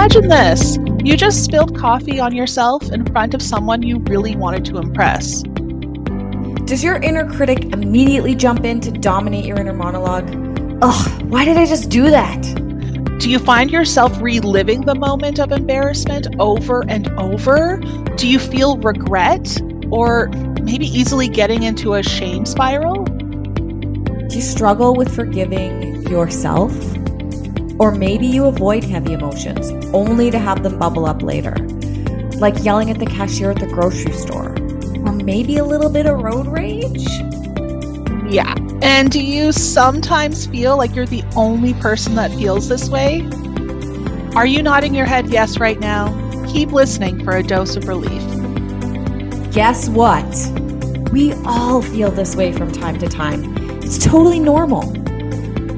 Imagine this you just spilled coffee on yourself in front of someone you really wanted to impress. Does your inner critic immediately jump in to dominate your inner monologue? Ugh, why did I just do that? Do you find yourself reliving the moment of embarrassment over and over? Do you feel regret or maybe easily getting into a shame spiral? Do you struggle with forgiving yourself? Or maybe you avoid heavy emotions only to have them bubble up later, like yelling at the cashier at the grocery store, or maybe a little bit of road rage? Yeah. And do you sometimes feel like you're the only person that feels this way? Are you nodding your head yes right now? Keep listening for a dose of relief. Guess what? We all feel this way from time to time. It's totally normal.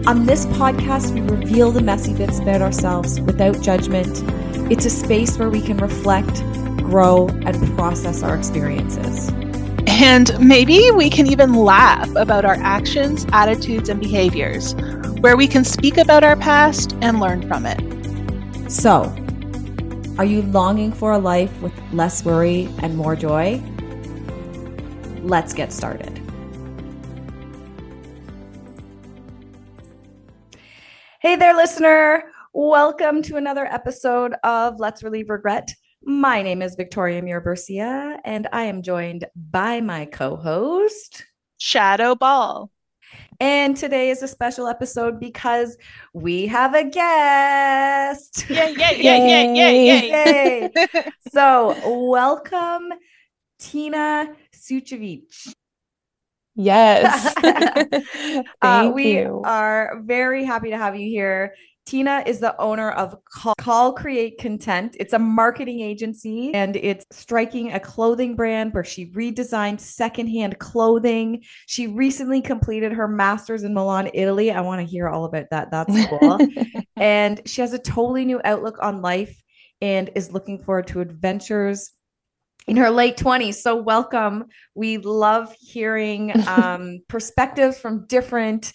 On this podcast, we reveal the messy bits about ourselves without judgment. It's a space where we can reflect, grow, and process our experiences. And maybe we can even laugh about our actions, attitudes, and behaviors, where we can speak about our past and learn from it. So, are you longing for a life with less worry and more joy? Let's get started. Hey there, listener. Welcome to another episode of Let's Relieve Regret. My name is Victoria Miraburcia, and I am joined by my co host, Shadoe Ball. And today is a special episode because we have a guest. Yay, yay, yay, yay, yay, yay. yay. so, welcome, Tina Sucevic. Yes. uh, we you. are very happy to have you here. Tina is the owner of Call, Call, Create Content. It's a marketing agency and it's striking a clothing brand where she redesigned secondhand clothing. She recently completed her master's in Milan, Italy. I want to hear all about that. That's cool. and she has a totally new outlook on life and is looking forward to adventures in her late 20s. So, welcome. We love hearing um, perspectives from different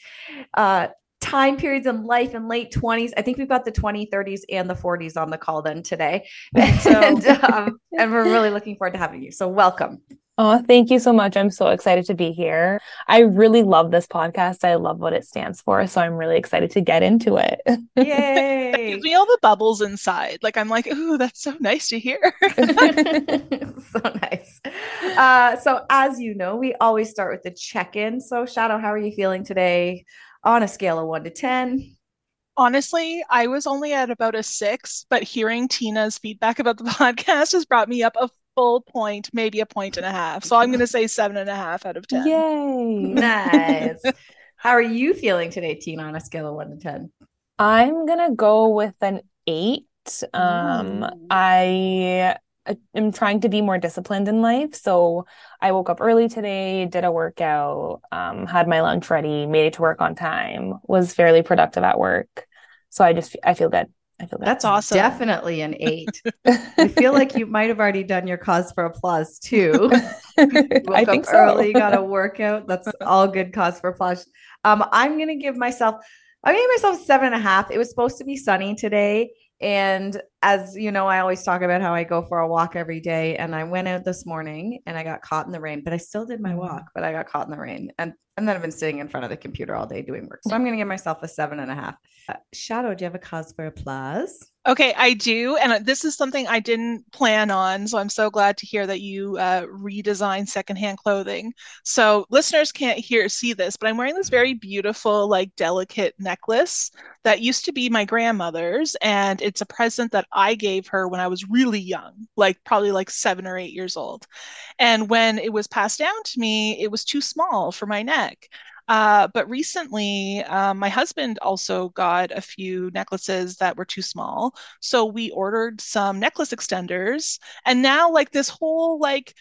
uh, time periods in life in late 20s. I think we've got the 20s, 30s, and the 40s on the call then today. and, um, and we're really looking forward to having you. So, welcome. Oh, thank you so much. I'm so excited to be here. I really love this podcast. I love what it stands for. So I'm really excited to get into it. Yay. that gives me all the bubbles inside. Like I'm like, ooh, that's so nice to hear. so nice. Uh, so as you know, we always start with the check-in. So Shadoe, how are you feeling today on a scale of one to 10? honestly, I was only at about a six, but hearing Tina's feedback about the podcast has brought me up a full point, maybe a point and a half. So I'm going to say seven and a half out of 10. Yay. Nice. How are you feeling today, Tina, on a scale of one to 10? I'm going to go with an eight. Um, I am trying to be more disciplined in life. So I woke up early today, did a workout, um, had my lunch ready, made it to work on time, was fairly productive at work. So I just, I feel good. I feel that's awesome. Definitely an eight. I feel like you might have already done your cause for applause too. I think so. early, got a workout. That's all good cause for applause. Um, I'm gonna give myself. I'm gonna give myself seven and a half. It was supposed to be sunny today, and as you know, I always talk about how I go for a walk every day. And I went out this morning and I got caught in the rain, but I still did my mm. walk, but I got caught in the rain. And and then I've been sitting in front of the computer all day doing work. So I'm gonna give myself a seven and a half. Uh, Shadoe, do you have a cause for applause? Okay, I do. And this is something I didn't plan on. So I'm so glad to hear that you uh, redesigned secondhand clothing. So listeners can't hear see this, but I'm wearing this very beautiful, like delicate necklace that used to be my grandmother's. And it's a present that I gave her when I was really young, like probably like seven or eight years old. And when it was passed down to me, it was too small for my neck. Uh, but recently, um, my husband also got a few necklaces that were too small. So we ordered some necklace extenders. And now, like, this whole, like,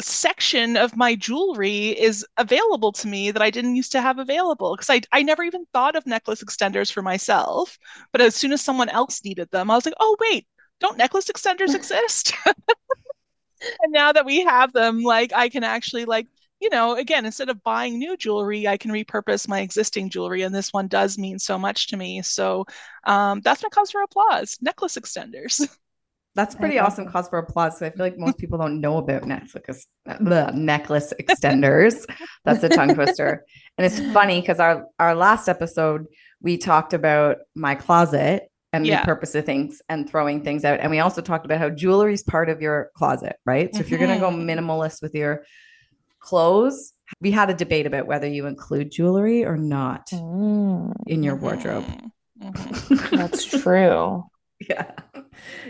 section of my jewelry is available to me that I didn't used to have available because I, I never even thought of necklace extenders for myself. But as soon as someone else needed them, I was like, oh, wait, don't necklace extenders exist? and now that we have them, like, I can actually, like, you know, again, instead of buying new jewelry, I can repurpose my existing jewelry. And this one does mean so much to me. So um, that's my cause for applause necklace extenders. That's pretty awesome cause for applause. So I feel like most people don't know about necklace necklace extenders. That's a tongue twister. And it's funny because our our last episode we talked about my closet and yeah. repurpose things and throwing things out. And we also talked about how jewelry is part of your closet, right? So mm-hmm. if you're going to go mm-hmm. minimalist with your clothes, we had a debate about whether you include jewelry or not mm. in your wardrobe. Mm-hmm. That's true. yeah.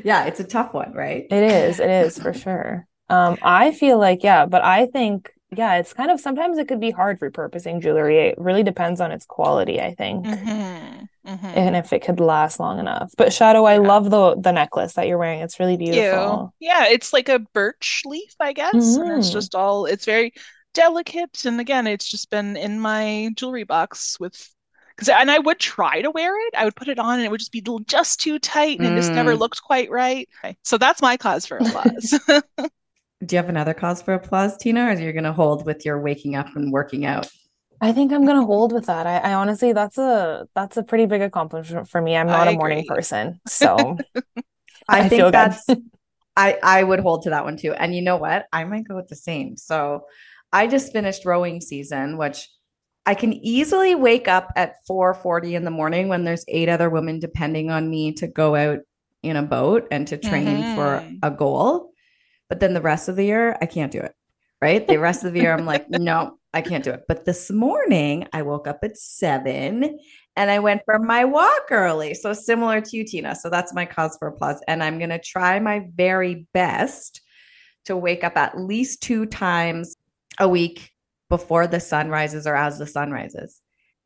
Yeah, it's a tough one, right? It is. It is for sure. Um, I feel like, yeah, but I think, yeah, it's kind of sometimes it could be hard repurposing jewelry. It really depends on its quality, I think. Mm-hmm. Mm-hmm. And if it could last long enough. But Shadoe, I love the the necklace that you're wearing. It's really beautiful. Yeah, it's like a birch leaf, I guess. Mm-hmm. And it's just all it's very delicate. And again, it's just been in my jewelry box with because and I would try to wear it. I would put it on and it would just be just too tight and mm. it just never mm. looked quite right. So that's my cause for applause. Do you have another cause for applause, Tina, or are you going to hold with your waking up and working out? I think I'm gonna hold with that. I, I, honestly, that's a that's a pretty big accomplishment for me. I'm not I a morning person, so I, I, think that's. I I would hold to that one too. And you know what? I might go with the same. So, I just finished rowing season, which I can easily wake up at 4:40 in the morning when there's eight other women depending on me to go out in a boat and to train mm-hmm. for a goal. But then the rest of the year, I can't do it. Right? The rest of the year, I'm like, no, I can't do it. But this morning, I woke up at seven and I went for my walk early. So similar to you, Tina. So that's my cause for applause. And I'm going to try my very best to wake up at least two times a week before the sun rises or as the sun rises.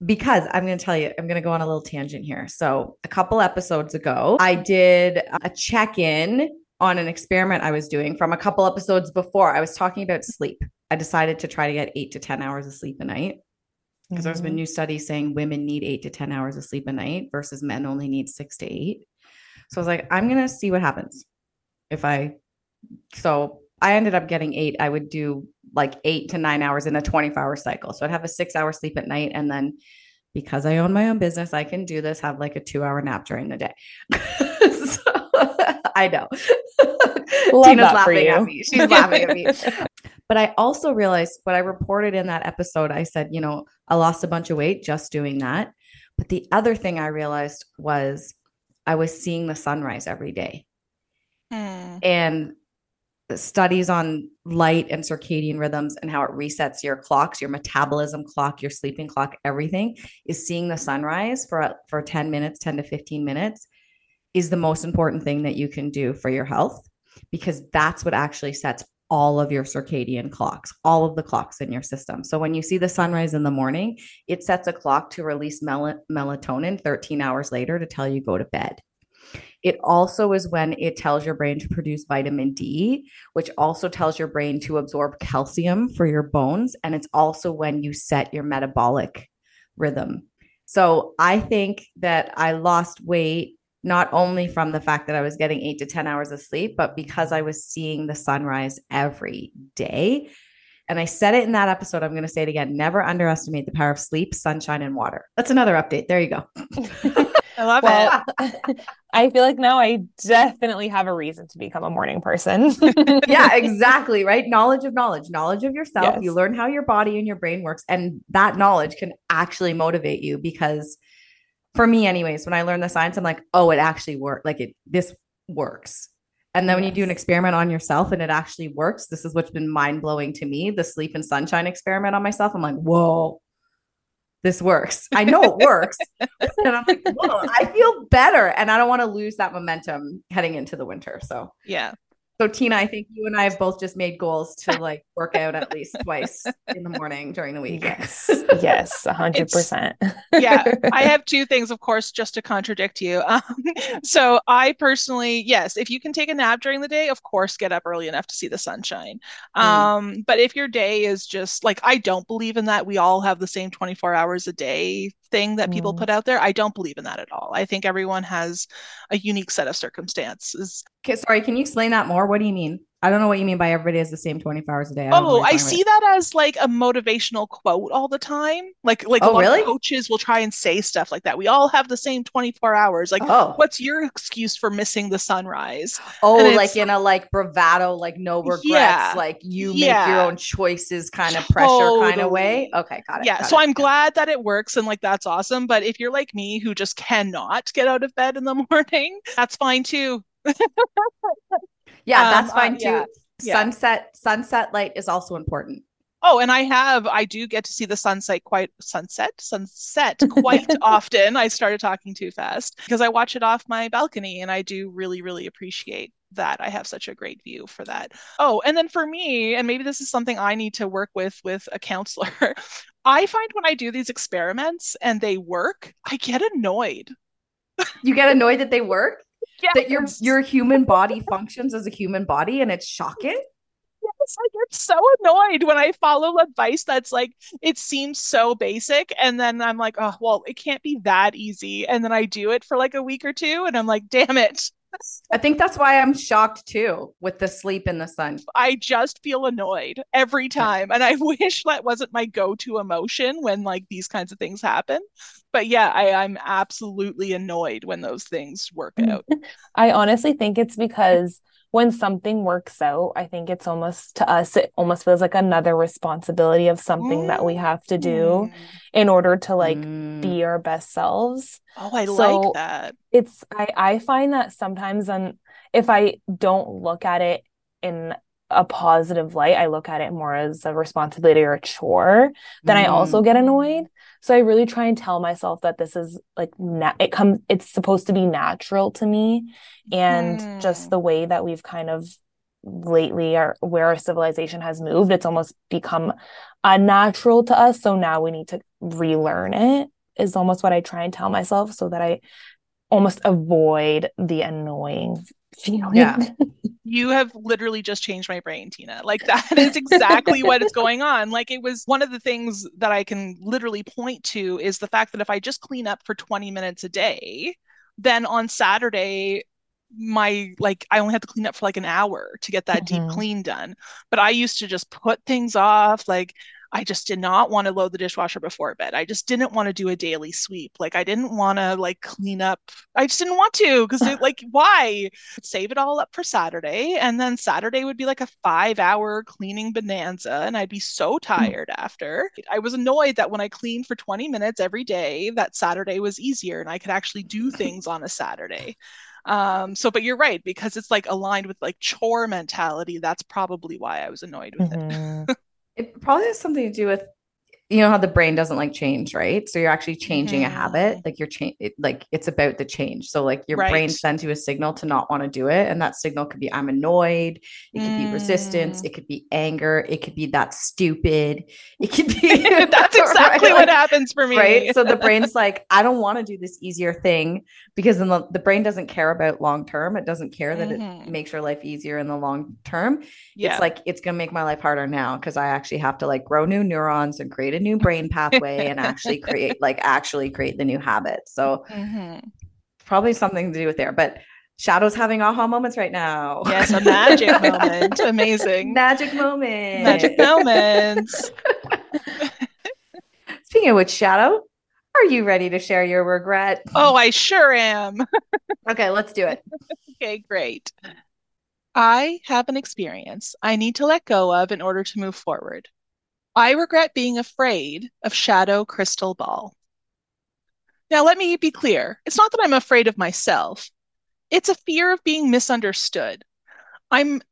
Because I'm going to tell you, I'm going to go on a little tangent here. So, a couple episodes ago, I did a check in on an experiment I was doing from a couple episodes before. I was talking about sleep. I decided to try to get eight to 10 hours of sleep a night because mm-hmm. there's been mm-hmm. new studies saying women need eight to 10 hours of sleep a night versus men only need six to eight. So I was like, I'm going to see what happens if I. So I ended up getting eight. I would do like eight to nine hours in a 24 hour cycle. So I'd have a six hour sleep at night. And then because I own my own business, I can do this, have like a two hour nap during the day. so, I know. Tina's laughing at me. She's laughing at me. But I also realized what I reported in that episode, I said, you know, I lost a bunch of weight just doing that. But the other thing I realized was I was seeing the sunrise every day. Mm. And studies on light and circadian rhythms and how it resets your clocks, your metabolism clock, your sleeping clock, everything is seeing the sunrise for for 10 minutes, 10 to 15 minutes is the most important thing that you can do for your health because that's what actually sets all of your circadian clocks, all of the clocks in your system. So when you see the sunrise in the morning, it sets a clock to release mel- melatonin 13 hours later to tell you go to bed. It also is when it tells your brain to produce vitamin D, which also tells your brain to absorb calcium for your bones. And it's also when you set your metabolic rhythm. So I think that I lost weight not only from the fact that I was getting eight to 10 hours of sleep, but because I was seeing the sunrise every day. And I said it in that episode. I'm going to say it again. Never underestimate the power of sleep, sunshine, and water. That's another update. There you go. I love well, it. I feel like now I definitely have a reason to become a morning person. yeah, exactly. Right. Knowledge of knowledge, knowledge of yourself. Yes. You learn how your body and your brain works. And that knowledge can actually motivate you because for me anyways when i learned the science i'm like oh it actually worked like it this works. And then yes. when you do an experiment on yourself and it actually works this is what's been mind-blowing to me the sleep and sunshine experiment on myself. I'm like whoa this works. I know it works. And i'm like whoa i feel better. And i don't want to lose that momentum heading into the winter so. Yeah so Tina, I think you and I have both just made goals to like work out at least twice in the morning during the week. Yes. Yes, hundred percent. Yeah. I have two things, of course, just to contradict you. Um, so I personally, yes, if you can take a nap during the day, of course, get up early enough to see the sunshine. Mm. Um, but if your day is just like I don't believe in that we all have the same 24 hours a day thing that people mm. put out there. I don't believe in that at all. I think everyone has a unique set of circumstances. Okay, sorry, can you explain that more? What do you mean? I don't know what you mean by everybody has the same 24 hours a day. I oh, I see that as like a motivational quote all the time. Like like oh, really? coaches will try and say stuff like that. We all have the same 24 hours. Like, oh. what's your excuse for missing the sunrise? Oh, like in a like bravado, like no regrets, yeah, like you yeah. make your own choices kind of pressure totally. kind of way. Okay, got it. Yeah. Got so it. I'm glad that it works and like that's awesome. But if you're like me who just cannot get out of bed in the morning, that's fine too. Yeah, um, that's fine uh, too. Yeah. Sunset sunset light is also important. Oh, and I have I do get to see the sunset quite sunset sunset quite often. I started talking too fast because I watch it off my balcony and I do really really appreciate that. I have such a great view for that. Oh, and then for me, and maybe this is something I need to work with with a counselor. I find when I do these experiments and they work, I get annoyed. You get annoyed that they work? Yes. that your your human body functions as a human body and it's shocking? Yes i get so annoyed when i follow advice that's like it seems so basic and then i'm like oh well it can't be that easy. And then i do it for like a week or two and i'm like damn it I think that's why I'm shocked too with the sleep in the sun. I just feel annoyed every time. And I wish that wasn't my go to emotion when like these kinds of things happen but yeah, I, I'm absolutely annoyed when those things work mm. out. I honestly think it's because when something works out, I think it's almost to us, it almost feels like another responsibility of something mm. that we have to do mm. in order to like mm. be our best selves. Oh, I so like that. It's I I find that sometimes and if I don't look at it in a positive light, I look at it more as a responsibility or a chore, then I also get annoyed. Mm. So I really try and tell myself that this is like na- it comes it's supposed to be natural to me and mm. just the way that we've kind of lately our where our civilization has moved it's almost become unnatural to us so now we need to relearn it is almost what I try and tell myself so that I almost avoid the annoying feeling. Yeah. you have literally just changed my brain, Tina. Like that is exactly what is going on. Like it was one of the things that I can literally point to is the fact that if I just clean up for 20 minutes a day, then on Saturday my like I only had to clean up for like an hour to get that mm-hmm. deep clean done. But I used to just put things off like I just did not want to load the dishwasher before bed. I just didn't want to do a daily sweep. Like I didn't want to like clean up. I just didn't want to because like why? Save it all up for Saturday and then Saturday would be like a 5-hour cleaning bonanza and I'd be so hmm. tired after. I was annoyed that when I cleaned for 20 minutes every day that Saturday was easier and I could actually do things on a Saturday. Um, so, but you're right because it's like aligned with like chore mentality. That's probably why I was annoyed with mm-hmm. it. It probably has something to do with you know how the brain doesn't like change, right? So you're actually changing mm-hmm. a habit. Like you're change like it's about the change. So like your right. brain sends you a signal to not want to do it. And that signal could be I'm annoyed, it could mm. be resistance, it could be anger, it could be that stupid. It could be that's exactly right? what like, happens for me. Right. So the brain's like, I don't want to do this easier thing because then the, the brain doesn't care about long term. It doesn't care that mm-hmm. it makes your life easier in the long term. Yeah. It's like it's gonna make my life harder now because I actually have to like grow new neurons and create a new brain pathway and actually create like actually create the new habit. So mm-hmm. probably something to do with there. But Shadoe's having aha moments right now. Yes, a magic moment. Amazing. Magic moment. Magic moments. Speaking of which, Shadoe, are you ready to share your regret? Oh, I sure am. okay, let's do it. okay, great. I have an experience I need to let go of in order to move forward. I regret being afraid of Shadoe Crystal Ball. Now, let me be clear. It's not that I'm afraid of myself. It's a fear of being misunderstood. I'm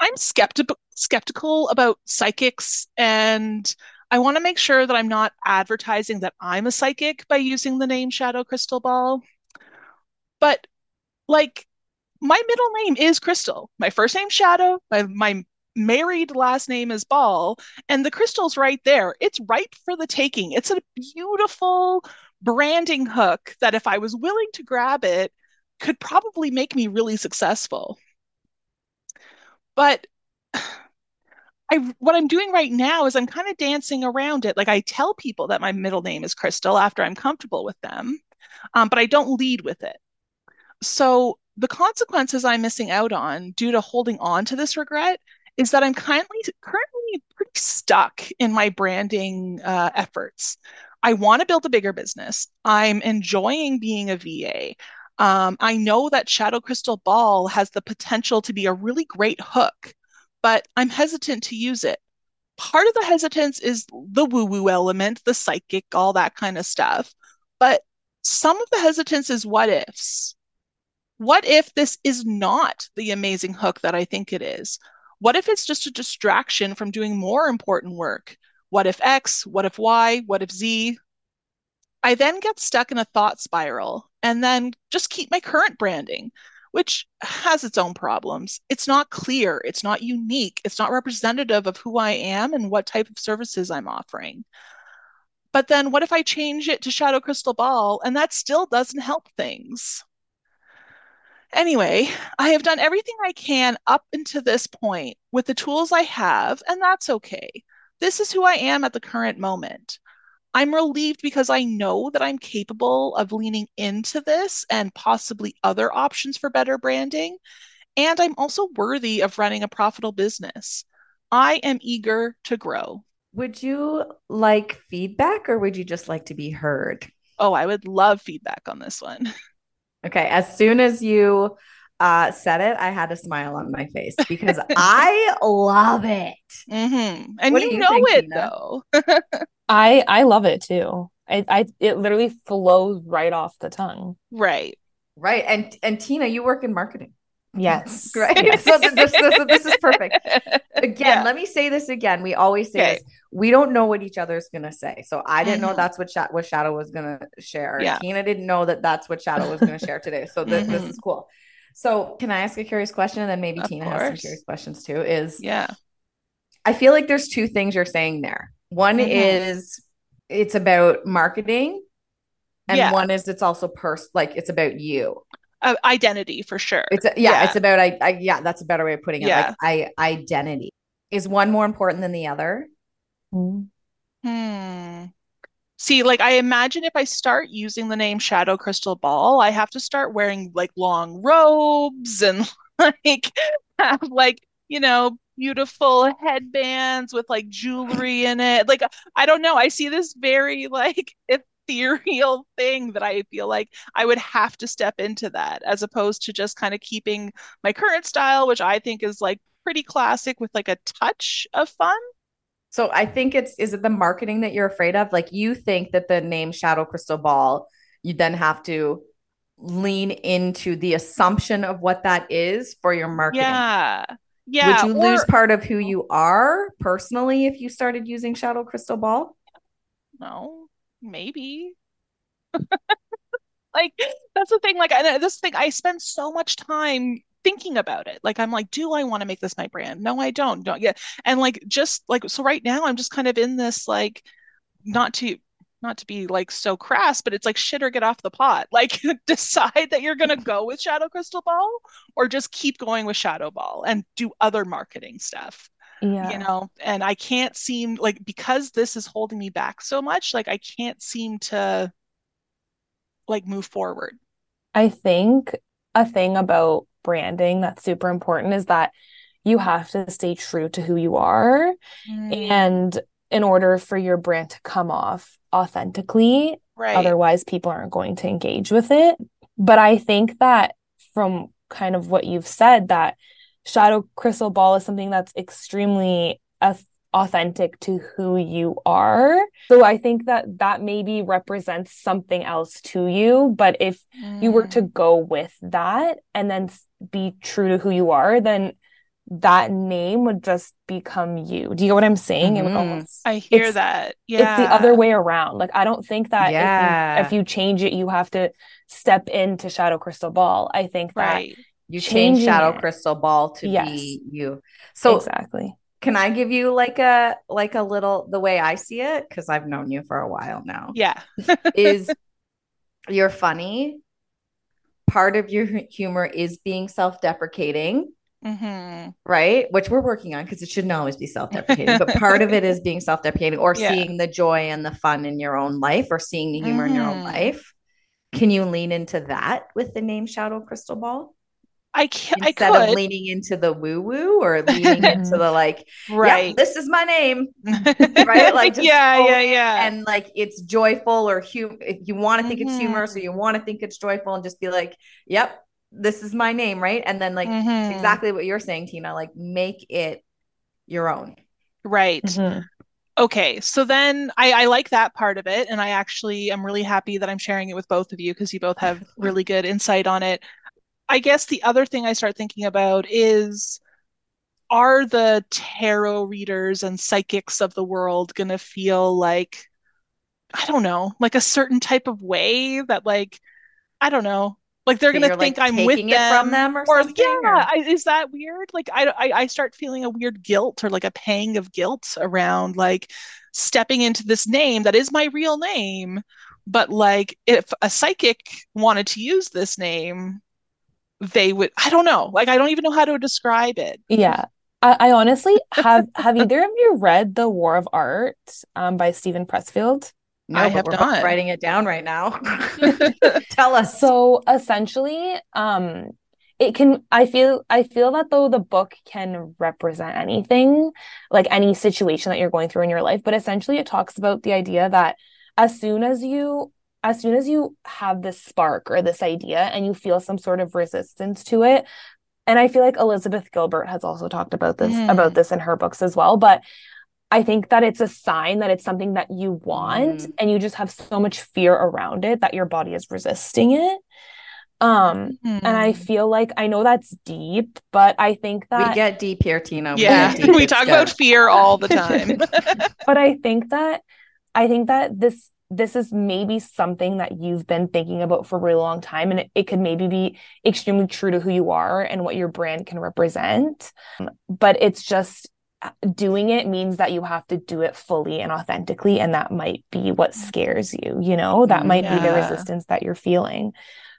I'm skeptical skeptical about psychics and I want to make sure that I'm not advertising that I'm a psychic by using the name Shadoe Crystal Ball. But like my middle name is Crystal. My first name Shadoe. My my married last name is Ball, and the crystal's right there. It's ripe for the taking. It's a beautiful branding hook that, if I was willing to grab it, could probably make me really successful. But I what I'm doing right now is I'm kind of dancing around it. Like I tell people that my middle name is Crystal after I'm comfortable with them, um, but I don't lead with it. So the consequences I'm missing out on due to holding on to this regret is that I'm currently currently pretty stuck in my branding uh, efforts. I want to build a bigger business. I'm enjoying being a VA. Um, I know that Shadoe Crystal Ball has the potential to be a really great hook, but I'm hesitant to use it. Part of the hesitance is the woo woo element, the psychic, all that kind of stuff. But some of the hesitance is what ifs. What if this is not the amazing hook that I think it is? What if it's just a distraction from doing more important work? What if X? What if Y? What if Z? I then get stuck in a thought spiral and then just keep my current branding, which has its own problems. It's not clear, it's not unique, it's not representative of who I am and what type of services I'm offering. But then what if I change it to Shadoe Crystal Ball and that still doesn't help things? Anyway, I have done everything I can up until this point with the tools I have, and that's okay. This is who I am at the current moment. I'm relieved because I know that I'm capable of leaning into this and possibly other options for better branding. And I'm also worthy of running a profitable business. I am eager to grow. Would you like feedback or would you just like to be heard? Oh, I would love feedback on this one. Okay. As soon as you uh, said it, I had a smile on my face because I love it. Mm-hmm. And you, you, know think, it Tina? though. I I love it too. I, I it literally flows right off the tongue. Right. Right. And and Tina, you work in marketing. Yes. Great. So this, this, this, is perfect. Again, yeah. let me say this again. We always say okay. this. We don't know what each other's going to say. So I didn't mm-hmm. know that's what, Sh- what Shadoe was going to share. Yeah. Tina didn't know that that's what Shadoe was going to share today. So th- mm-hmm. this is cool. So can I ask a curious question? And then maybe of Tina course. has some curious questions too. Is yeah. I feel like there's two things you're saying there. One mm-hmm. is it's about marketing, and yeah. one is it's also pers like it's about you uh, identity for sure. It's a, yeah, yeah, it's about I, I yeah, that's a better way of putting it. Yeah. Like I identity. Is one more important than the other? Hmm. See, like I imagine if I start using the name Shadoe Crystal Ball, I have to start wearing like long robes and like have like, you know, beautiful headbands with like jewelry in it. Like I don't know, I see this very like if ethereal thing that I feel like I would have to step into that as opposed to just kind of keeping my current style, which I think is like pretty classic with like a touch of fun. So I think it's is it the marketing that you're afraid of? Like you think that the name Shadoe Crystal Ball, you then have to lean into the assumption of what that is for your marketing. Yeah. Yeah. Would you or, lose part of who you are personally if you started using Shadoe Crystal Ball? No maybe. like that's the thing. Like this thing, I spend so much time thinking about it. Like I'm like, do I want to make this my brand? No, I don't. Don't yet. And like just like so right now I'm just kind of in this like not to not to be like so crass, but it's like shit or get off the pot. Like decide that you're gonna go with Shadoe Crystal Ball or just keep going with Shadoe Ball and do other marketing stuff yeah. you know and i can't seem like because this is holding me back so much like i can't seem to like move forward i think a thing about branding that's super important is that you have to stay true to who you are mm. and in order for your brand to come off authentically right otherwise people aren't going to engage with it but i think that from kind of what you've said that shadoe crystal ball is something that's extremely authentic to who you are. So I think that that maybe represents something else to you. But if mm. you were to mm. go with that and then be true to who you are, then that name would just become you. Do you get what I'm saying? Mm-hmm. Almost, I hear that. Yeah. It's the other way around. Like I don't think that yeah. if, you, if you change it, you have to step into Shadoe Crystal Ball. I think that right you change shadoe it. crystal ball to yes. be you so exactly can i give you like a like a little the way i see it because i've known you for a while now yeah is you're funny part of your humor is being self-deprecating mm-hmm. right which we're working on because it shouldn't always be self-deprecating but part of it is being self-deprecating or yeah. seeing the joy and the fun in your own life or seeing the humor mm-hmm. in your own mm-hmm. life can you lean into that with the name shadoe crystal ball I can't. instead I of leaning into the woo woo or leaning into the like, right? this is my name, right? Like, yeah, yeah, yeah. And like, it's joyful or hum. If you want to think mm-hmm. it's humorous or you want to think it's joyful, and just be like, yep, this is my name, right? And then like mm-hmm. exactly what you're saying, Tina. Like, make it your own, right? Mm-hmm. Okay, so then I, I like that part of it, and I actually am really happy that I'm sharing it with both of you because you both have really good insight on it. I guess the other thing I start thinking about is are the tarot readers and psychics of the world going to feel like I don't know, like a certain type of way that like I don't know, like they're gonna think like I'm with them from them or, or yeah, or... I, is that weird? Like I, I I start feeling a weird guilt or like a pang of guilt around like stepping into this name that is my real name, but like if a psychic wanted to use this name, they would i don't know. Like i don't even know how to describe it. Yeah. I, I honestly have have either of you read the war of art um, by Steven Pressfield? No, I have not. writing it down right now. Tell us. So essentially, um, it can I feel I feel that though the book can represent anything, like any situation that you're going through in your life, but essentially it talks about the idea that as soon as you as soon as you have this spark or this idea and you feel some sort of resistance to it and i feel like elizabeth gilbert has also talked about this mm. about this in her books as well but i think that it's a sign that it's something that you want mm. and you just have so much fear around it that your body is resisting it um mm. and i hmm. feel like i know that's deep but i think that we get deep here tina yeah we, we talk about fear all the time but i think that i think that this this is maybe something that you've been thinking about for a really long time and it, it, could maybe be extremely true to who you are and what your brand can represent. But it's just uh, doing it means that you have to do it fully and authentically and that might be what scares you you know? That might yeah. be the resistance that you're feeling.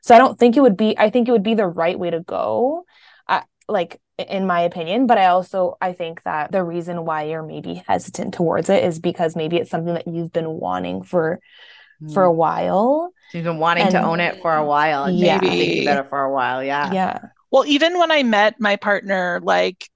So i don't think it would be i think it would be the right way to go. Uh, like in my opinion but i also i think that the reason why you're maybe hesitant towards it is because maybe it's something that you've been wanting for mm. for a while you've been wanting and, to own it for a while and yeah. maybe thinking about it for a while yeah yeah well even when i met my partner like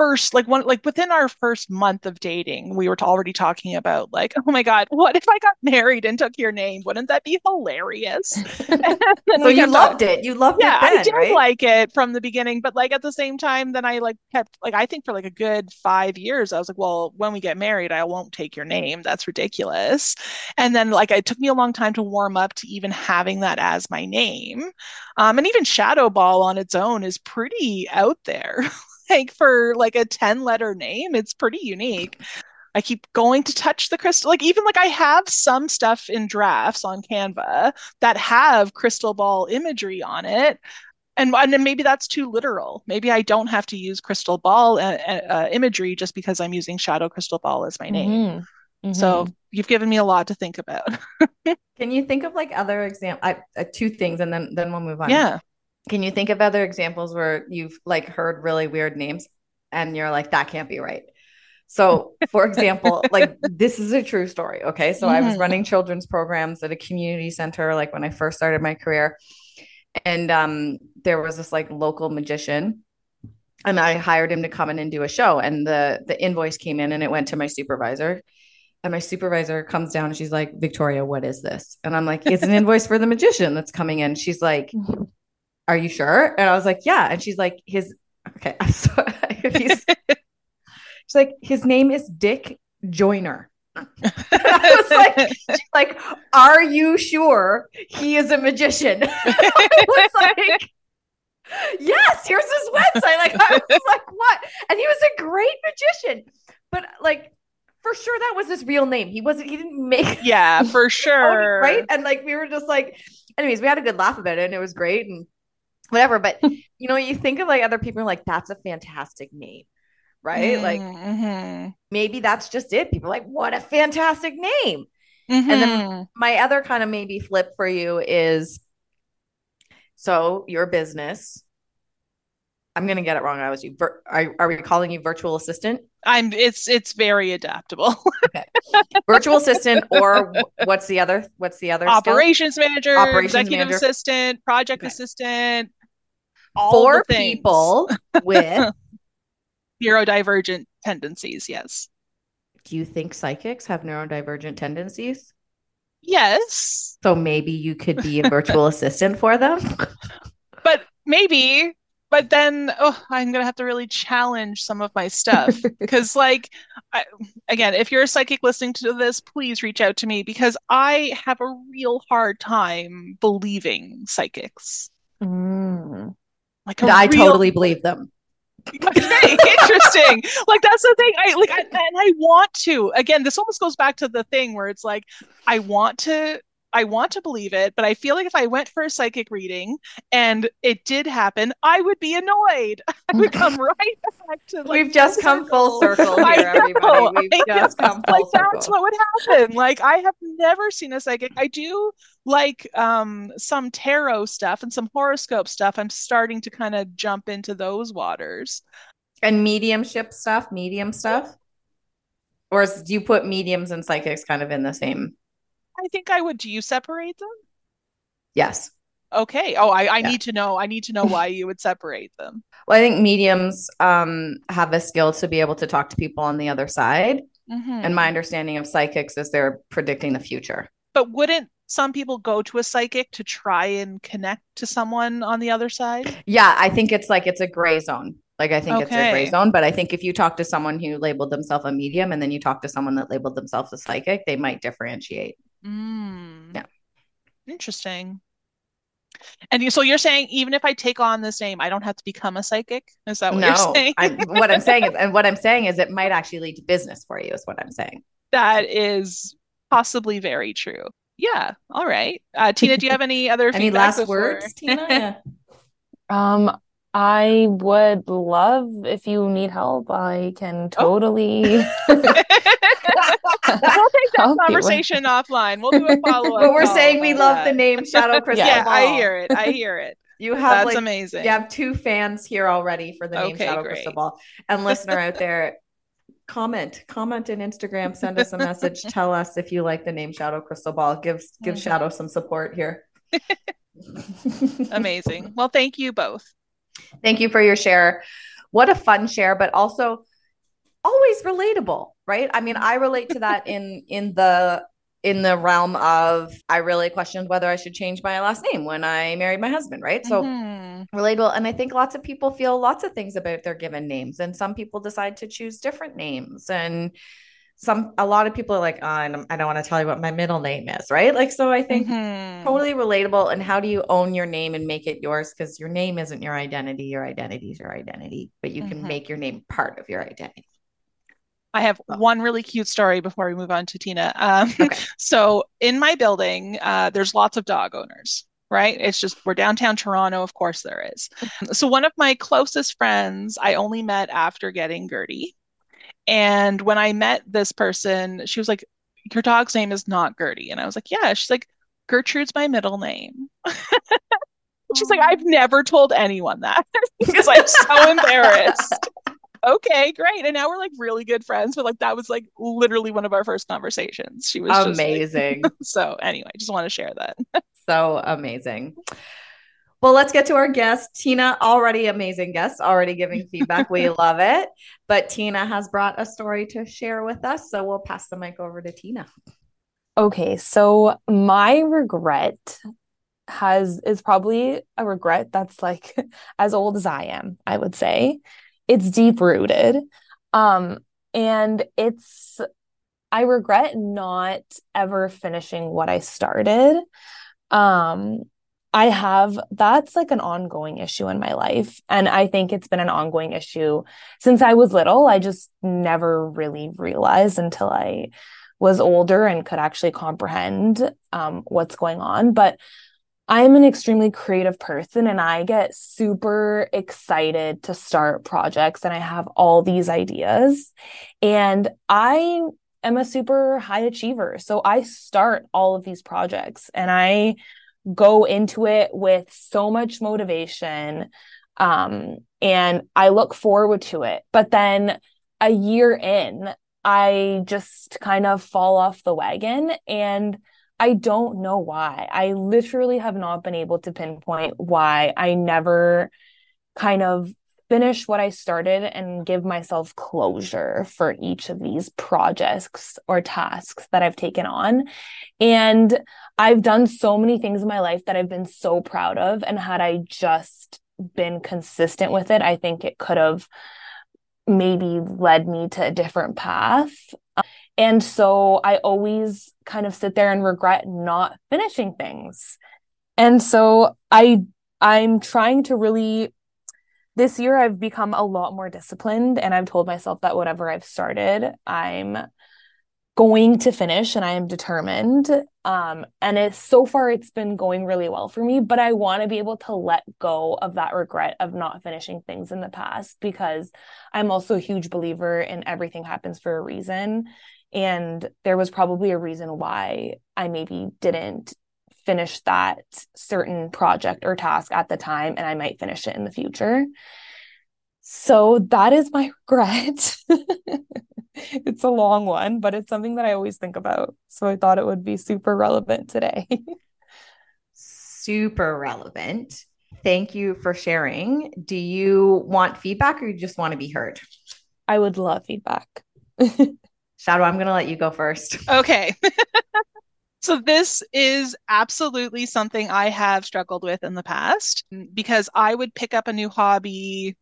first like one like within our first month of dating we were already talking about like oh my god what if i got married and took your name? Wouldn't that be hilarious? So you loved it. You loved yeah, it i did right? like it from the beginning but like at the same time then i like kept like i think for like a good five years i was like well when we get married i won't take your name. That's ridiculous. And then like it took me a long time to warm up to even having that as my name. Um, and even shadoe ball on its own is pretty out there like for like a 10 letter name it's pretty unique. I keep going to touch the crystal like even like i have some stuff in drafts on canva that have crystal ball imagery on it and, and maybe that's too literal. Maybe i don't have to use crystal ball uh, uh, imagery just because i'm using shadoe crystal ball as my name. Mm-hmm. Mm-hmm. so you've given me a lot to think about. Can you think of like other example uh, two things and then then we'll move on. Yeah can you think of other examples where you've like heard really weird names and you're like, that can't be right? So, for example, like this is a true story. Okay. So. I was mm-hmm. running children's programs at a community center, like when I first started my career. And um, there was this like local magician, and I hired him to come in and do a show. And the the invoice came in and it went to my supervisor. And my supervisor comes down and she's like, Victoria, what is this? And I'm like, it's an invoice for the magician that's coming in. She's like, mm-hmm are you sure? And I was like, yeah. And she's like, his, okay. I'm sorry. He's, she's like, his name is Dick Joyner. I was like, she's like, are you sure he is a magician? I was like, yes, here's his website. Like, I was like, what? And he was a great magician. But like, for sure that was his real name. He wasn't, he didn't make Yeah, for sure. right. And like we were just like, anyways, we had a good laugh about it and it was great. And whatever. But you know, you think of like other people like, that's a fantastic name, right? Mm-hmm. Like maybe that's just it. People like, what a fantastic name. Mm-hmm. And then mm-hmm. my other kind of maybe flip for you is so your business. I'm gonna get it wrong. I was you. Vir- are, are we calling you virtual assistant? I'm. It's it's very adaptable. okay, virtual assistant, or what's the other? What's the other? Operations skill? manager, operations executive manager. assistant, project okay. assistant, four people with neurodivergent tendencies. Yes. Do you think psychics have neurodivergent tendencies? Yes. So maybe you could be a virtual assistant for them. But maybe, but then oh, I'm gonna have to really challenge some of my stuff because, like, I, again, if you're a psychic listening to this, please reach out to me because I have a real hard time believing psychics. Mm. Like, I real... totally believe them okay, interesting. like that's the thing. I like, I, and I want to. Again, this almost goes back to the thing where it's like I want to I want to believe it, but I feel like if I went for a psychic reading and it did happen, I would be annoyed. I would come right back to like We've just come full circle here, everybody. We've just come full like, circle. That's what would happen. Like I have never seen a psychic. I do like um some tarot stuff and some horoscope stuff. I'm starting to kind of jump into those waters. And mediumship stuff, medium stuff? Or do you put mediums and psychics kind of in the same I think I would. Do you separate them? Yes. Okay. Oh, I, I yeah. need to know. I need to know why you would separate them. Well, I think mediums um, have a skill to be able to talk to people on the other side. Mm-hmm. And my understanding of psychics is they're predicting the future. But wouldn't some people go to a psychic to try and connect to someone on the other side? Yeah, I think it's like it's a gray zone. Like I think okay. it's a gray zone, but I think if you talk to someone who labeled themselves a medium and then you talk to someone that labeled themselves a psychic, they might differentiate. Mm. Yeah. Interesting. And you, so you're saying even if I take on this name, I don't have to become a psychic? Is that what no, you're saying? I, what I'm saying is, and what I'm saying is, it might actually lead to business for you. Is what I'm saying. That is possibly very true. Yeah. All right. Uh, Tina, do you have any other any last before? words, Tina? um, I would love if you need help. I can oh. totally. we'll take that conversation offline. We'll do a follow up. but we're saying we love that. the name Shadoe Crystal yeah, Ball. I hear it. I hear it. You have that's like, amazing. You have two fans here already for the name okay, Shadoe great. Crystal Ball. And listener out there, comment, comment in Instagram, send us a message, tell us if you like the name Shadoe Crystal Ball. Give give mm-hmm. Shadoe some support here. amazing. Well, thank you both. Thank you for your share. What a fun share, but also always relatable, right? I mean, I relate to that in in the in the realm of I really questioned whether I should change my last name when I married my husband, right? So mm-hmm. relatable. And I think lots of people feel lots of things about their given names, and some people decide to choose different names. And some a lot of people are like, oh, I don't, don't want to tell you what my middle name is, right? Like, so I think mm-hmm. totally relatable. And how do you own your name and make it yours? Because your name isn't your identity. Your identity is your identity, but you mm-hmm. can make your name part of your identity. I have oh. one really cute story before we move on to Tina. Um, okay. So in my building, uh, there's lots of dog owners, right? It's just we're downtown Toronto, of course there is. So one of my closest friends, I only met after getting Gertie, and when I met this person, she was like, "Your dog's name is not Gertie," and I was like, "Yeah." She's like, "Gertrude's my middle name." She's like, I've never told anyone that because I'm so embarrassed okay, great. And now we're like really good friends. But like that was like literally one of our first conversations. She was amazing. Like, so anyway, just want to share that. so amazing. Well, let's get to our guest. Tina, already amazing guest, already giving feedback. we love it. But Tina has brought a story to share with us. So we'll pass the mic over to Tina. Okay. So my regret has is probably a regret that's like as old as I am, I would say it's deep rooted. Um, and it's, I regret not ever finishing what I started. Um, I have that's like an ongoing issue in my life. And I think it's been an ongoing issue since I was little. I just never really realized until I was older and could actually comprehend um, what's going on. But I'm an extremely creative person and I get super excited to start projects and I have all these ideas. And I am a super high achiever. So I start all of these projects and I go into it with so much motivation. Um, and I look forward to it. But then a year in, I just kind of fall off the wagon and I don't know why. I literally have not been able to pinpoint why I never kind of finish what I started and give myself closure for each of these projects or tasks that I've taken on. And I've done so many things in my life that I've been so proud of. And had I just been consistent with it, I think it could have maybe led me to a different path. And so I always kind of sit there and regret not finishing things. And so I I'm trying to really this year I've become a lot more disciplined and I've told myself that whatever I've started, I'm going to finish and I am determined. Um, and it's so far it's been going really well for me, but I want to be able to let go of that regret of not finishing things in the past because I'm also a huge believer in everything happens for a reason. And there was probably a reason why I maybe didn't finish that certain project or task at the time and I might finish it in the future. So that is my regret. it's a long one, but it's something that I always think about. So I thought it would be super relevant today. super relevant. Thank you for sharing. Do you want feedback or you just want to be heard? I would love feedback. Shadoe, I'm going to let you go first. Okay. So, this is absolutely something I have struggled with in the past because I would pick up a new hobby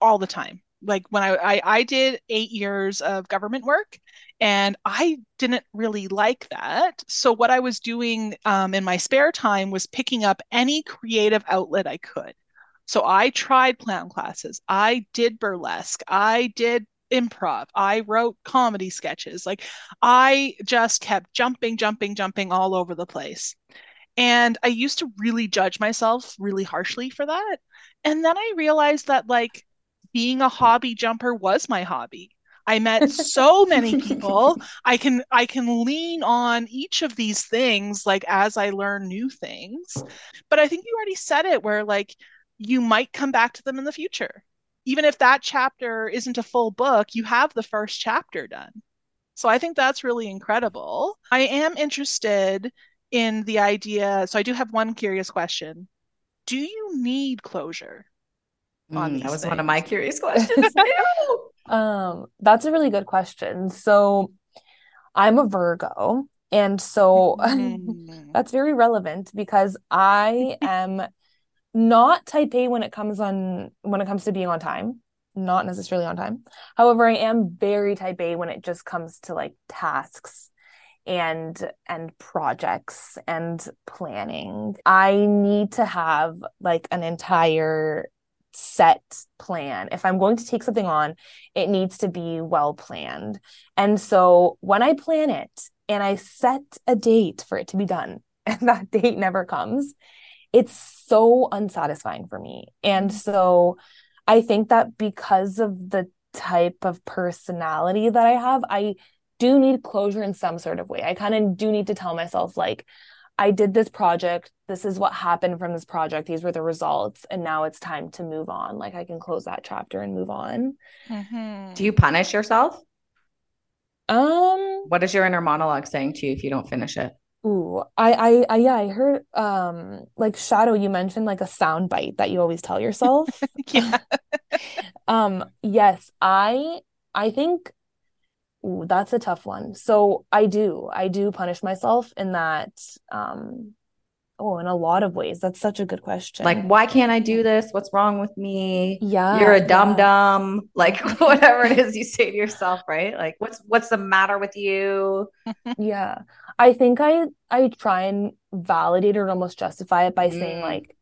all the time. Like when I, I, I did eight years of government work and I didn't really like that. So, what I was doing um, in my spare time was picking up any creative outlet I could. So, I tried clown classes, I did burlesque, I did improv. I wrote comedy sketches. Like I just kept jumping, jumping, jumping all over the place. And I used to really judge myself really harshly for that. And then I realized that like being a hobby jumper was my hobby. I met so many people. I can I can lean on each of these things like as I learn new things. But I think you already said it where like you might come back to them in the future even if that chapter isn't a full book, you have the first chapter done. So I think that's really incredible. I am interested in the idea. So I do have one curious question. Do you need closure? Mm, that was things? one of my curious questions. um, that's a really good question. So I'm a Virgo. And so mm. that's very relevant because I am not type A when it comes on when it comes to being on time, not necessarily on time. However, I am very type A when it just comes to like tasks and and projects and planning. I need to have like an entire set plan. If I'm going to take something on, it needs to be well planned. And so when I plan it and I set a date for it to be done, and that date never comes, it's so unsatisfying for me. And so I think that because of the type of personality that I have, I do need closure in some sort of way. I kind of do need to tell myself, like, I did this project. This is what happened from this project. These were the results. And now it's time to move on. Like, I can close that chapter and move on. Mm-hmm. Do you punish yourself? Um, what is your inner monologue saying to you if you don't finish it? Ooh, I, I, I, yeah, I heard, um, like Shadoe, you mentioned like a sound bite that you always tell yourself. yeah. um, yes, I, I think, ooh, that's a tough one. So I do, I do punish myself in that, um, Oh, in a lot of ways. That's such a good question. Like, why can't I do this? What's wrong with me? Yeah. You're a dumb yeah. dumb. Like whatever it is you say to yourself, right? Like what's what's the matter with you? yeah. I think I I try and validate or almost justify it by mm. saying like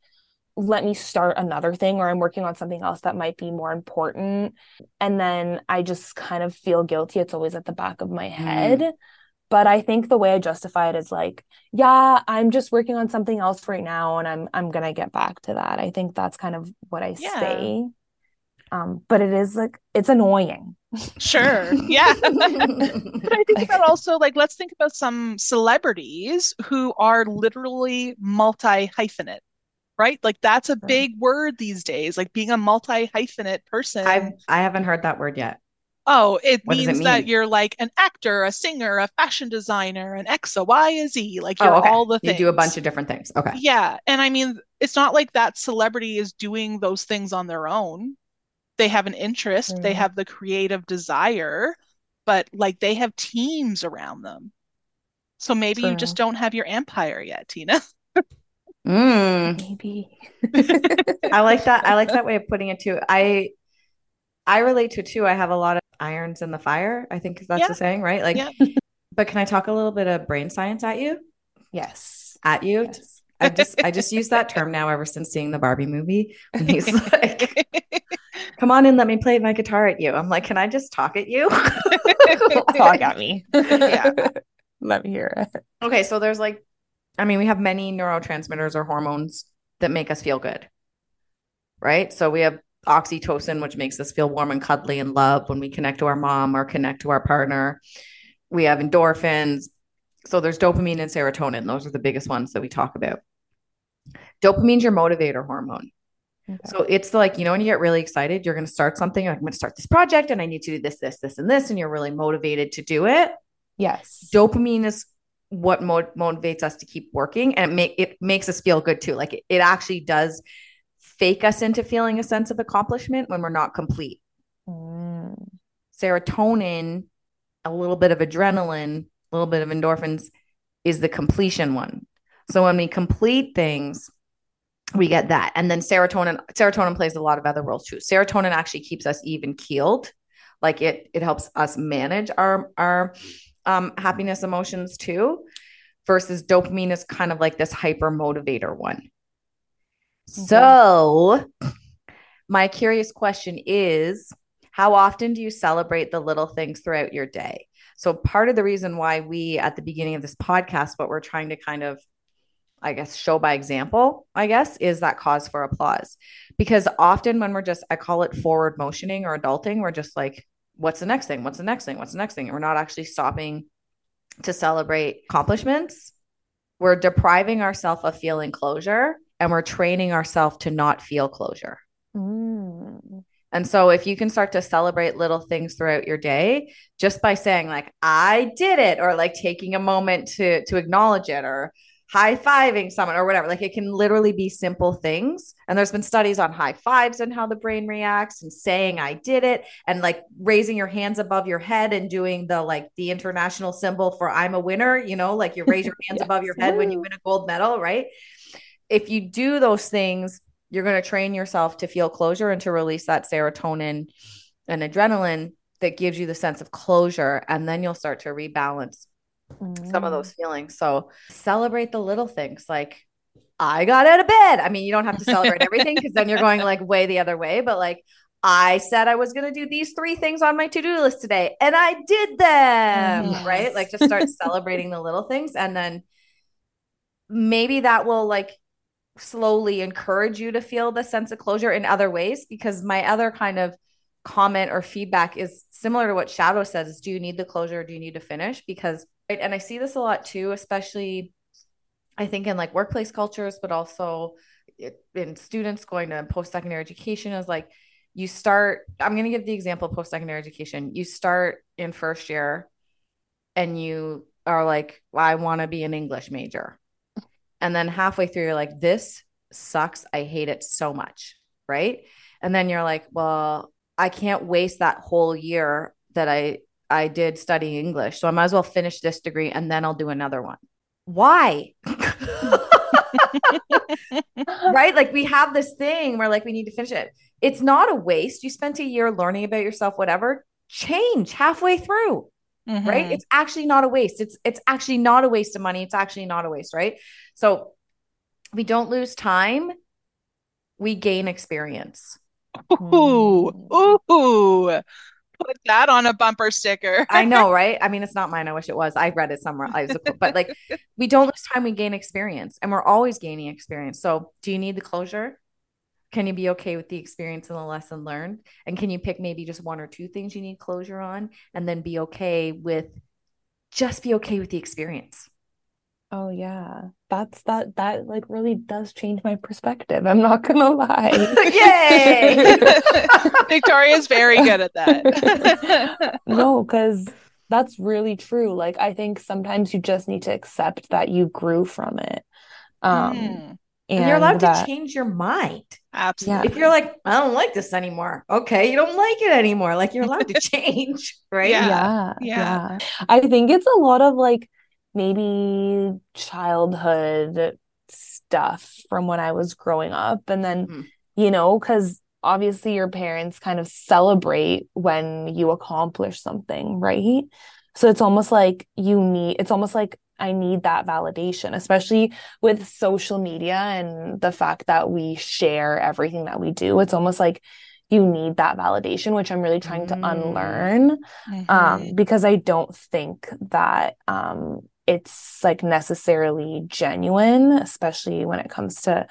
let me start another thing or I'm working on something else that might be more important and then I just kind of feel guilty it's always at the back of my head. Mm but i think the way i justify it is like yeah i'm just working on something else right now and i'm i'm gonna get back to that i think that's kind of what i yeah. say um but it is like it's annoying sure yeah but i think about also like let's think about some celebrities who are literally multi hyphenate right like that's a big word these days like being a multi hyphenate person i i haven't heard that word yet Oh, it what means it mean? that you're like an actor, a singer, a fashion designer, an X, a Y, a Z. Like you're oh, okay. all the things. You do a bunch of different things. Okay. Yeah. And I mean, it's not like that celebrity is doing those things on their own. They have an interest, mm-hmm. they have the creative desire, but like they have teams around them. So maybe True. you just don't have your empire yet, Tina. mm. Maybe. I like that. I like that way of putting it too. I I relate to too. I have a lot of irons in the fire. I think that's yeah. the saying, right? Like, yeah. but can I talk a little bit of brain science at you? Yes. At you? Yes. I just I just use that term now ever since seeing the Barbie movie. When he's like, "Come on and let me play my guitar at you." I'm like, "Can I just talk at you?" talk at me. yeah. Let me hear it. Okay, so there's like, I mean, we have many neurotransmitters or hormones that make us feel good, right? So we have oxytocin, which makes us feel warm and cuddly and love when we connect to our mom or connect to our partner. We have endorphins. So there's dopamine and serotonin. Those are the biggest ones that we talk about. Dopamine's your motivator hormone. Okay. So it's like, you know, when you get really excited, you're going to start something. Like, I'm going to start this project and I need to do this, this, this, and this. And you're really motivated to do it. Yes. Dopamine is what mo- motivates us to keep working and it, make, it makes us feel good too. Like it, it actually does fake us into feeling a sense of accomplishment when we're not complete. Mm. Serotonin, a little bit of adrenaline, a little bit of endorphins is the completion one. So when we complete things, we get that. And then serotonin, serotonin plays a lot of other roles too. Serotonin actually keeps us even keeled. Like it, it helps us manage our our um, happiness emotions too. Versus dopamine is kind of like this hyper motivator one. So, my curious question is how often do you celebrate the little things throughout your day? So, part of the reason why we at the beginning of this podcast, what we're trying to kind of, I guess, show by example, I guess, is that cause for applause. Because often when we're just, I call it forward motioning or adulting, we're just like, what's the next thing? What's the next thing? What's the next thing? And we're not actually stopping to celebrate accomplishments. We're depriving ourselves of feeling closure and we're training ourselves to not feel closure. Mm. And so if you can start to celebrate little things throughout your day just by saying like I did it or like taking a moment to to acknowledge it or high-fiving someone or whatever like it can literally be simple things and there's been studies on high fives and how the brain reacts and saying I did it and like raising your hands above your head and doing the like the international symbol for I'm a winner, you know, like you raise your hands yes. above your head when you win a gold medal, right? if you do those things, you're going to train yourself to feel closure and to release that serotonin and adrenaline that gives you the sense of closure. And then you'll start to rebalance mm. some of those feelings. So celebrate the little things like, I got out of bed. I mean, you don't have to celebrate everything because then you're going like way the other way. But like, I said I was going to do these three things on my to do list today, and I did them. Yes. Right. Like, just start celebrating the little things. And then maybe that will like slowly encourage you to feel the sense of closure in other ways because my other kind of comment or feedback is similar to what shadoe says do you need the closure do you need to finish because and i see this a lot too especially i think in like workplace cultures but also in students going to post-secondary education is like you start i'm going to give the example of post-secondary education you start in first year and you are like well, i want to be an english major and then halfway through, you're like, this sucks. I hate it so much. Right. And then you're like, well, I can't waste that whole year that I I did study English. So I might as well finish this degree and then I'll do another one. Why? right? Like we have this thing where like we need to finish it. It's not a waste. You spent a year learning about yourself, whatever. Change halfway through. Mm-hmm. Right? It's actually not a waste. It's it's actually not a waste of money. It's actually not a waste, right? So we don't lose time, we gain experience. Ooh, ooh. Put that on a bumper sticker. I know, right? I mean, it's not mine. I wish it was. I read it somewhere. I was, but like, we don't lose time. We gain experience, and we're always gaining experience. So, do you need the closure? Can you be okay with the experience and the lesson learned? And can you pick maybe just one or two things you need closure on, and then be okay with just be okay with the experience? Oh yeah. That's that that like really does change my perspective. I'm not gonna lie. Yay! Victoria's very good at that. no, because that's really true. Like I think sometimes you just need to accept that you grew from it. Um mm. and, you're allowed that, to change your mind. Absolutely. If you're like, I don't like this anymore. Okay, you don't like it anymore. Like you're allowed to change, right? Yeah. Yeah. yeah. I think it's a lot of like maybe childhood stuff from when I was growing up. And then, mm. you know, because obviously your parents kind of celebrate when you accomplish something, right? So it's almost like you need, it's almost like I need that validation, especially with social media and the fact that we share everything that we do. It's almost like you need that validation, which I'm really trying mm. to unlearn um, mm-hmm. um, because I don't think that um, it's like necessarily genuine, especially when it comes to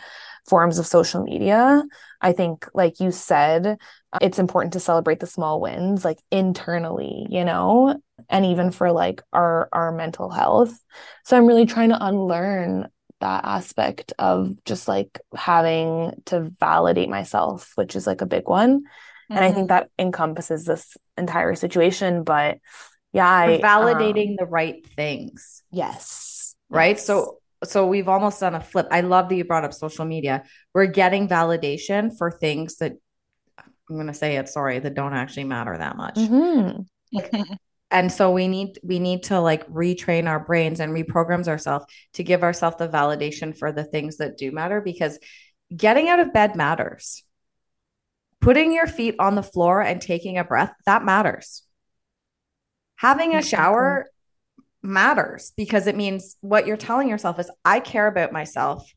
forms of social media. I think, like you said, it's important to celebrate the small wins, like internally, you know, and even for like our our mental health. So I'm really trying to unlearn that aspect of just like having to validate myself, which is like a big one. Mm-hmm. And I think mm-hmm. that encompasses this entire situation. But yeah I, validating um, the right things. Yes. Right? Yes. so so we've almost done a flip. I love that you brought up social media. We're getting validation for things that i'm going to say it sorry that don't actually matter that much. Mm-hmm. and so we need we need to like retrain our brains and reprogram ourselves to give ourselves the validation for the things that do matter because getting out of bed matters. Putting your feet on the floor and taking a breath that matters having a shower matters because it means what you're telling yourself is I care about myself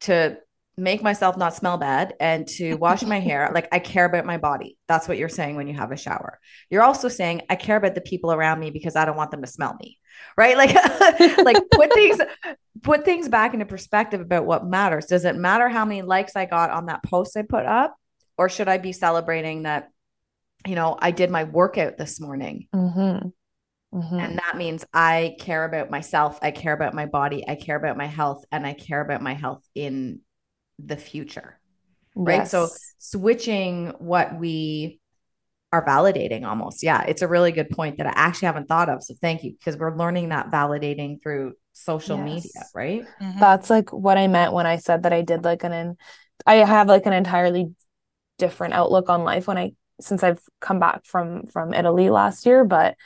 to make myself not smell bad and to wash my hair like I care about my body. That's what you're saying when you have a shower. You're also saying I care about the people around me because I don't want them to smell me. Right? Like like put things put things back into perspective about what matters. Does it matter how many likes I got on that post I put up or should I be celebrating that you know, I did my workout this morning. Mm-hmm. Mm-hmm. And that means I care about myself. I care about my body. I care about my health. And I care about my health in the future. Right. Yes. So switching what we are validating almost. Yeah. It's a really good point that I actually haven't thought of. So thank you because we're learning that validating through social yes. media. Right. Mm-hmm. That's like what I meant when I said that I did like an, I have like an entirely different outlook on life when I since I've come back from from Italy last year, but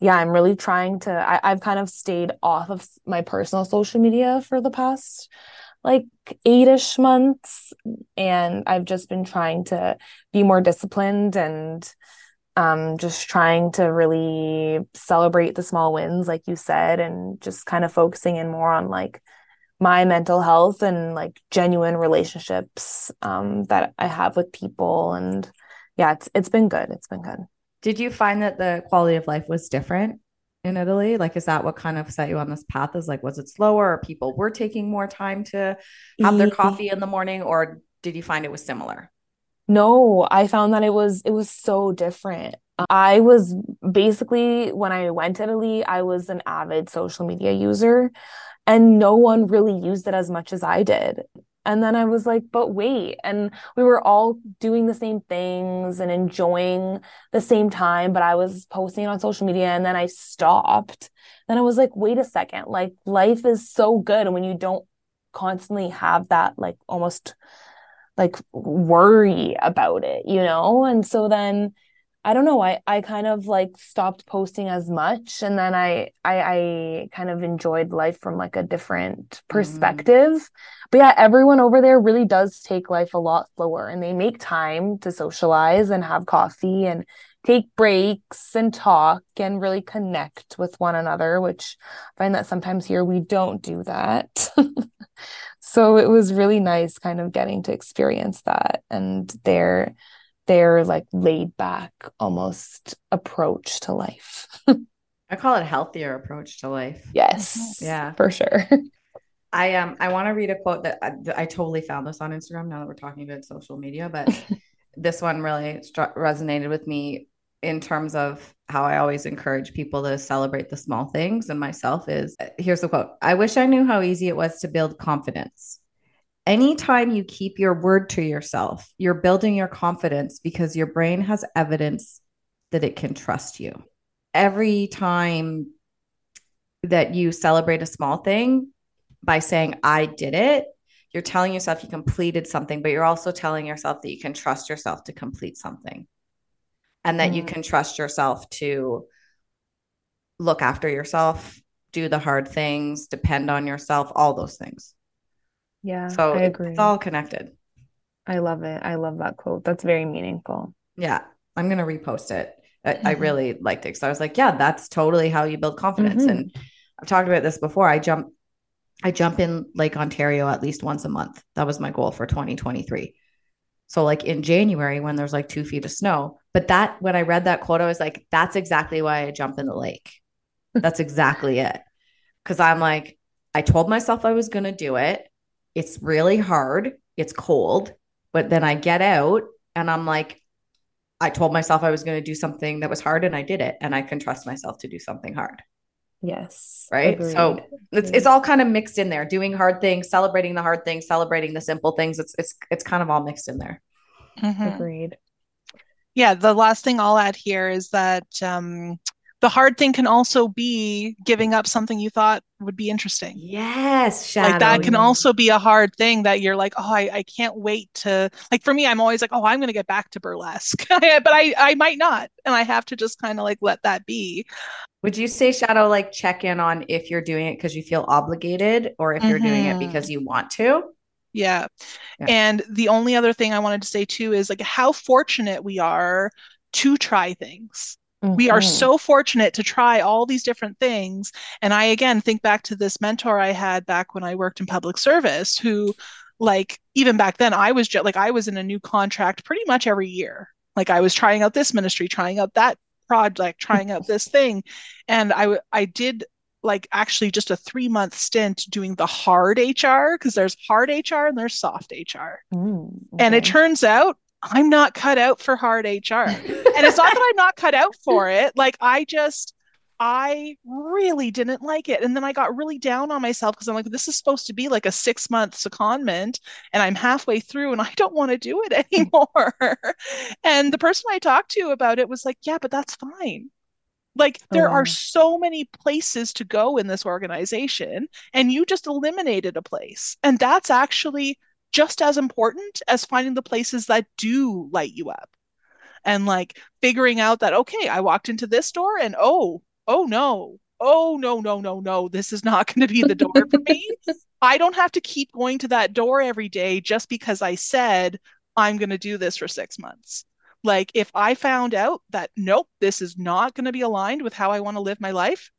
yeah, I'm really trying to I, I've kind of stayed off of my personal social media for the past like eight-ish months and I've just been trying to be more disciplined and um just trying to really celebrate the small wins like you said and just kind of focusing in more on like my mental health and like genuine relationships um that I have with people and yeah, it's it's been good. It's been good. Did you find that the quality of life was different in Italy? Like, is that what kind of set you on this path? Is like, was it slower? Or people were taking more time to have their coffee in the morning, or did you find it was similar? No, I found that it was it was so different. I was basically when I went to Italy, I was an avid social media user and no one really used it as much as I did. And then I was like, but wait. And we were all doing the same things and enjoying the same time, but I was posting on social media and then I stopped. Then I was like, wait a second. Like, life is so good. And when you don't constantly have that, like, almost like worry about it, you know? And so then I don't know. I I kind of like stopped posting as much, and then I I, I kind of enjoyed life from like a different mm-hmm. perspective. Mm. But yeah, everyone over there really does take life a lot slower, and they make time to socialize and have coffee and take breaks and talk and really connect with one another. Which I find that sometimes here we don't do that. so it was really nice, kind of getting to experience that, and they're their like laid back almost approach to life. I call it healthier approach to life. Yes. Yeah. For sure. I um I want to read a quote that I, I, totally found this on Instagram now that we're talking about social media, but this one really struck, resonated with me. in terms of how I always encourage people to celebrate the small things and myself is here's the quote I wish I knew how easy it was to build confidence. Anytime you keep your word to yourself, you're building your confidence because your brain has evidence that it can trust you. Every time that you celebrate a small thing by saying, I did it, you're telling yourself you completed something, but you're also telling yourself that you can trust yourself to complete something and that mm. you can trust yourself to look after yourself, do the hard things, depend on yourself, all those things. Yeah. So I agree. it's all connected. I love it. I love that quote. That's very meaningful. Yeah. I'm going to repost it. I, mm-hmm. I, really liked it because I was like, yeah, that's totally how you build confidence. Mm-hmm. And I've talked about this before. I jump, I jump in Lake Ontario at least once a month. That was my goal for 2023. So like in January when there's like two feet of snow. But that when I read that quote, I was like, that's exactly why I jump in the lake. That's exactly it. Cause I'm like, I told myself I was gonna do it. It's really hard. It's cold. But then I get out and I'm like, I told myself I was going to do something that was hard and I did it. And I can trust myself to do something hard. Yes. Right. Agreed. So it's it's all kind of mixed in there. Doing hard things, celebrating the hard things, celebrating the simple things. It's it's it's kind of all mixed in there. Mm-hmm. Agreed. Yeah. The last thing I'll add here is that um, the hard thing can also be giving up something you thought would be interesting. Yes, Shadoe. Like that can also be a hard thing that you're like, oh, I, I can't wait to like for me, I'm always like, oh, I'm gonna get back to burlesque. but I I might not. And I have to just kind of like let that be. Would you say, Shadoe, like check in on if you're doing it because you feel obligated or if you're mm-hmm. doing it mm-hmm. because you want to? Yeah. yeah. And the only other thing I wanted to say too is like how fortunate we are to try things Mm-hmm. We are mm-hmm. so fortunate to try all these different things. And I, again, think back to this mentor I had back when I worked in public service who, like, even back then, I was just like, I was in a new contract pretty much every year. Like, I was trying out this ministry, trying out that project, trying out this thing. And I, I did like actually just a three month stint doing the hard HR because there's hard HR and there's soft HR. Mm, okay. And it turns out I'm not cut out for hard HR. and it's not that I'm not cut out for it. Like I just I really didn't like it. And then I got really down on myself because I'm like, this is supposed to be like a six month secondment, and I'm halfway through and I don't want to do it anymore. and the person I talked to about it was like, yeah, but that's fine. Like, oh, there oh, wow. are so many places to go in this organization, and you just eliminated a place. And that's actually just as important as finding the places that do light you up. And like figuring out that okay i walked into this door and oh oh no oh no no no no this is not going to be the door for me. I don't have to keep going to that door every day just because i said i'm going to do this for 6 months. Like if i found out that nope this is not going to be aligned with how i want to live my life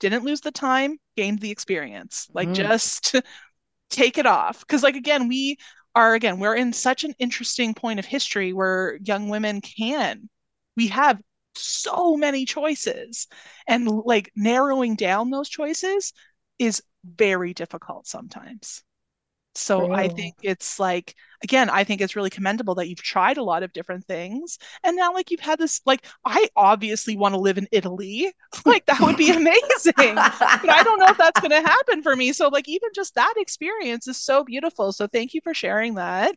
didn't lose the time gained the experience. Like mm. just take it off. Because like again we are again we're in such an interesting point of history where young women can we have so many choices. And like narrowing down those choices is very difficult sometimes so I think it's like again, I think it's really commendable that you've tried a lot of different things and now like you've had this like I obviously want to live in Italy. Like that would be amazing. but I don't know if that's going to happen for me. So like even just that experience is so beautiful. So thank you for sharing that.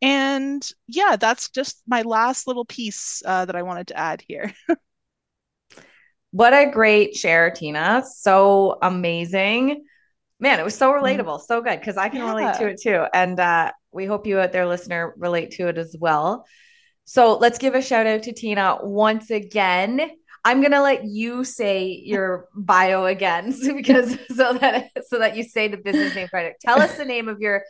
And yeah, that's just my last little piece uh, that I wanted to add here. what a great share, Tina. So amazing man, it was so relatable, so good because I can yeah. relate to it too. And uh, we hope you out there, listener, relate to it as well. So let's give a shout out to Tina once again. I'm gonna let you say your bio again, so because so that so that you say the business name right. Tell us the name of your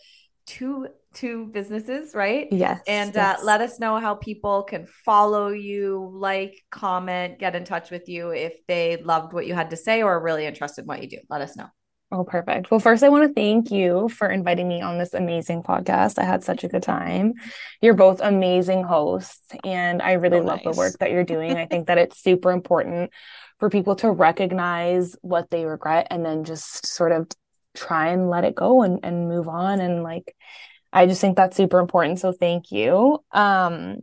two two businesses, right? Yes. And yes. Uh, let us know how people can follow you, like, comment, get in touch with you if they loved what you had to say or are really interested in what you do. Let us know. Oh, perfect. Well, first, I want to thank you for inviting me on this amazing podcast. I had such a good time. You're both amazing hosts, and I really oh, love nice. the work that you're doing. I think that it's super important for people to recognize what they regret and then just sort of try and let it go and, and move on. And like, I just think that's super important. So, thank you. Um,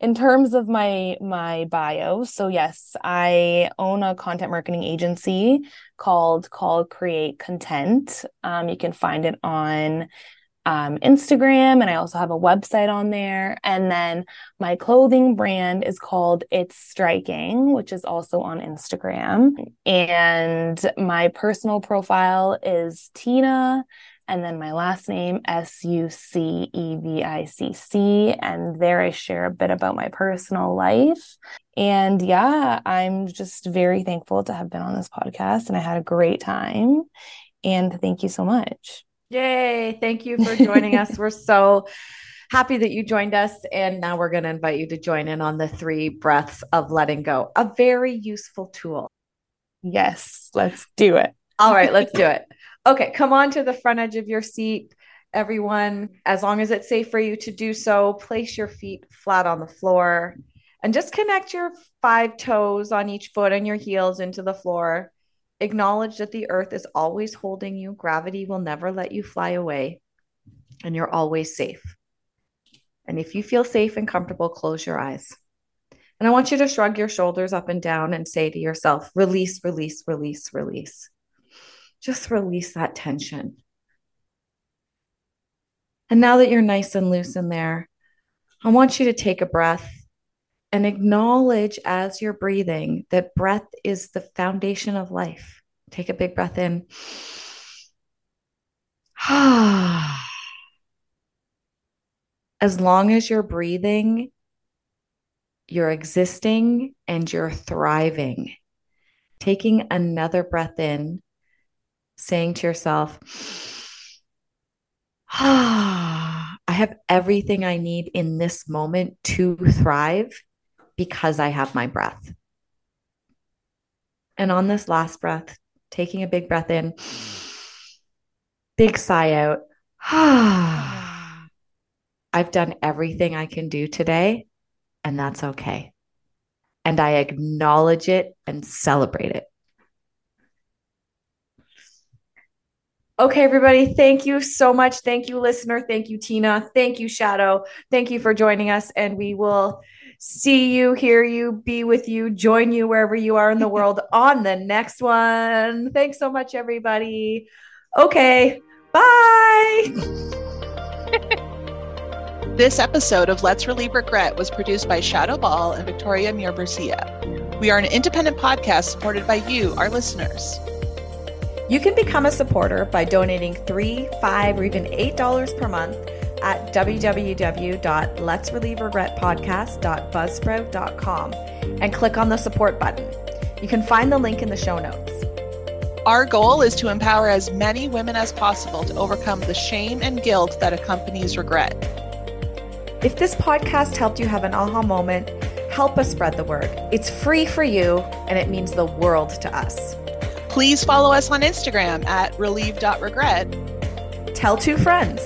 in terms of my my bio so yes i own a content marketing agency called call create content. Um, you can find it on um, instagram and i also have a website on there. And then my clothing brand is called it's striking which is also on instagram. And my personal profile is tina and then my last name, S U C E V I C C. And there I share a bit about my personal life. And yeah, I'm just very thankful to have been on this podcast and I had a great time. And thank you so much. Yay. Thank you for joining us. We're so happy that you joined us. And now we're going to invite you to join in on the three breaths of letting go, a very useful tool. Yes, let's do it. All right, let's do it. Okay, come on to the front edge of your seat, everyone. As long as it's safe for you to do so, place your feet flat on the floor and just connect your five toes on each foot and your heels into the floor. Acknowledge that the earth is always holding you, gravity will never let you fly away, and you're always safe. And if you feel safe and comfortable, close your eyes. And I want you to shrug your shoulders up and down and say to yourself, release, release, release, release just release that tension. And now that you're nice and loose in there, I want you to take a breath and acknowledge as you're breathing that breath is the foundation of life. Take a big breath in. as long as you're breathing, you're existing and you're thriving. Taking another breath in saying to yourself, ah, I have everything I need in this moment to thrive because I have my breath. And on this last breath, taking a big breath in, big sigh out. I've done everything I can do today, and that's okay. And I acknowledge it and celebrate it. Okay, everybody, thank you so much. Thank you, listener. Thank you, Tina. Thank you, Shadoe. Thank you for joining us. And we will see you, hear you, be with you, join you wherever you are in the world on the next one. Thanks so much, everybody. Okay, bye. this episode of Let's Relieve Regret was produced by Shadoe Ball and Victoria Muir Bercia. We are an independent podcast supported by you, our listeners. You can become a supporter by donating three, five, or even $8 per month at www.letsrelieveregretpodcast.buzzsprout.com and click on the support button. You can find the link in the show notes. Our goal is to empower as many women as possible to overcome the shame and guilt that accompanies regret. If this podcast helped you have an aha moment, help us spread the word. It's free for you and it means the world to us. Please follow us on Instagram at relieve.regret. Tell two friends.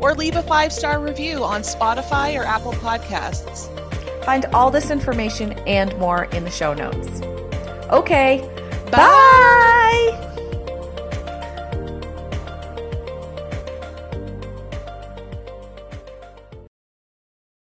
Or leave a five star review on Spotify or Apple Podcasts. Find all this information and more in the show notes. Okay, bye. bye.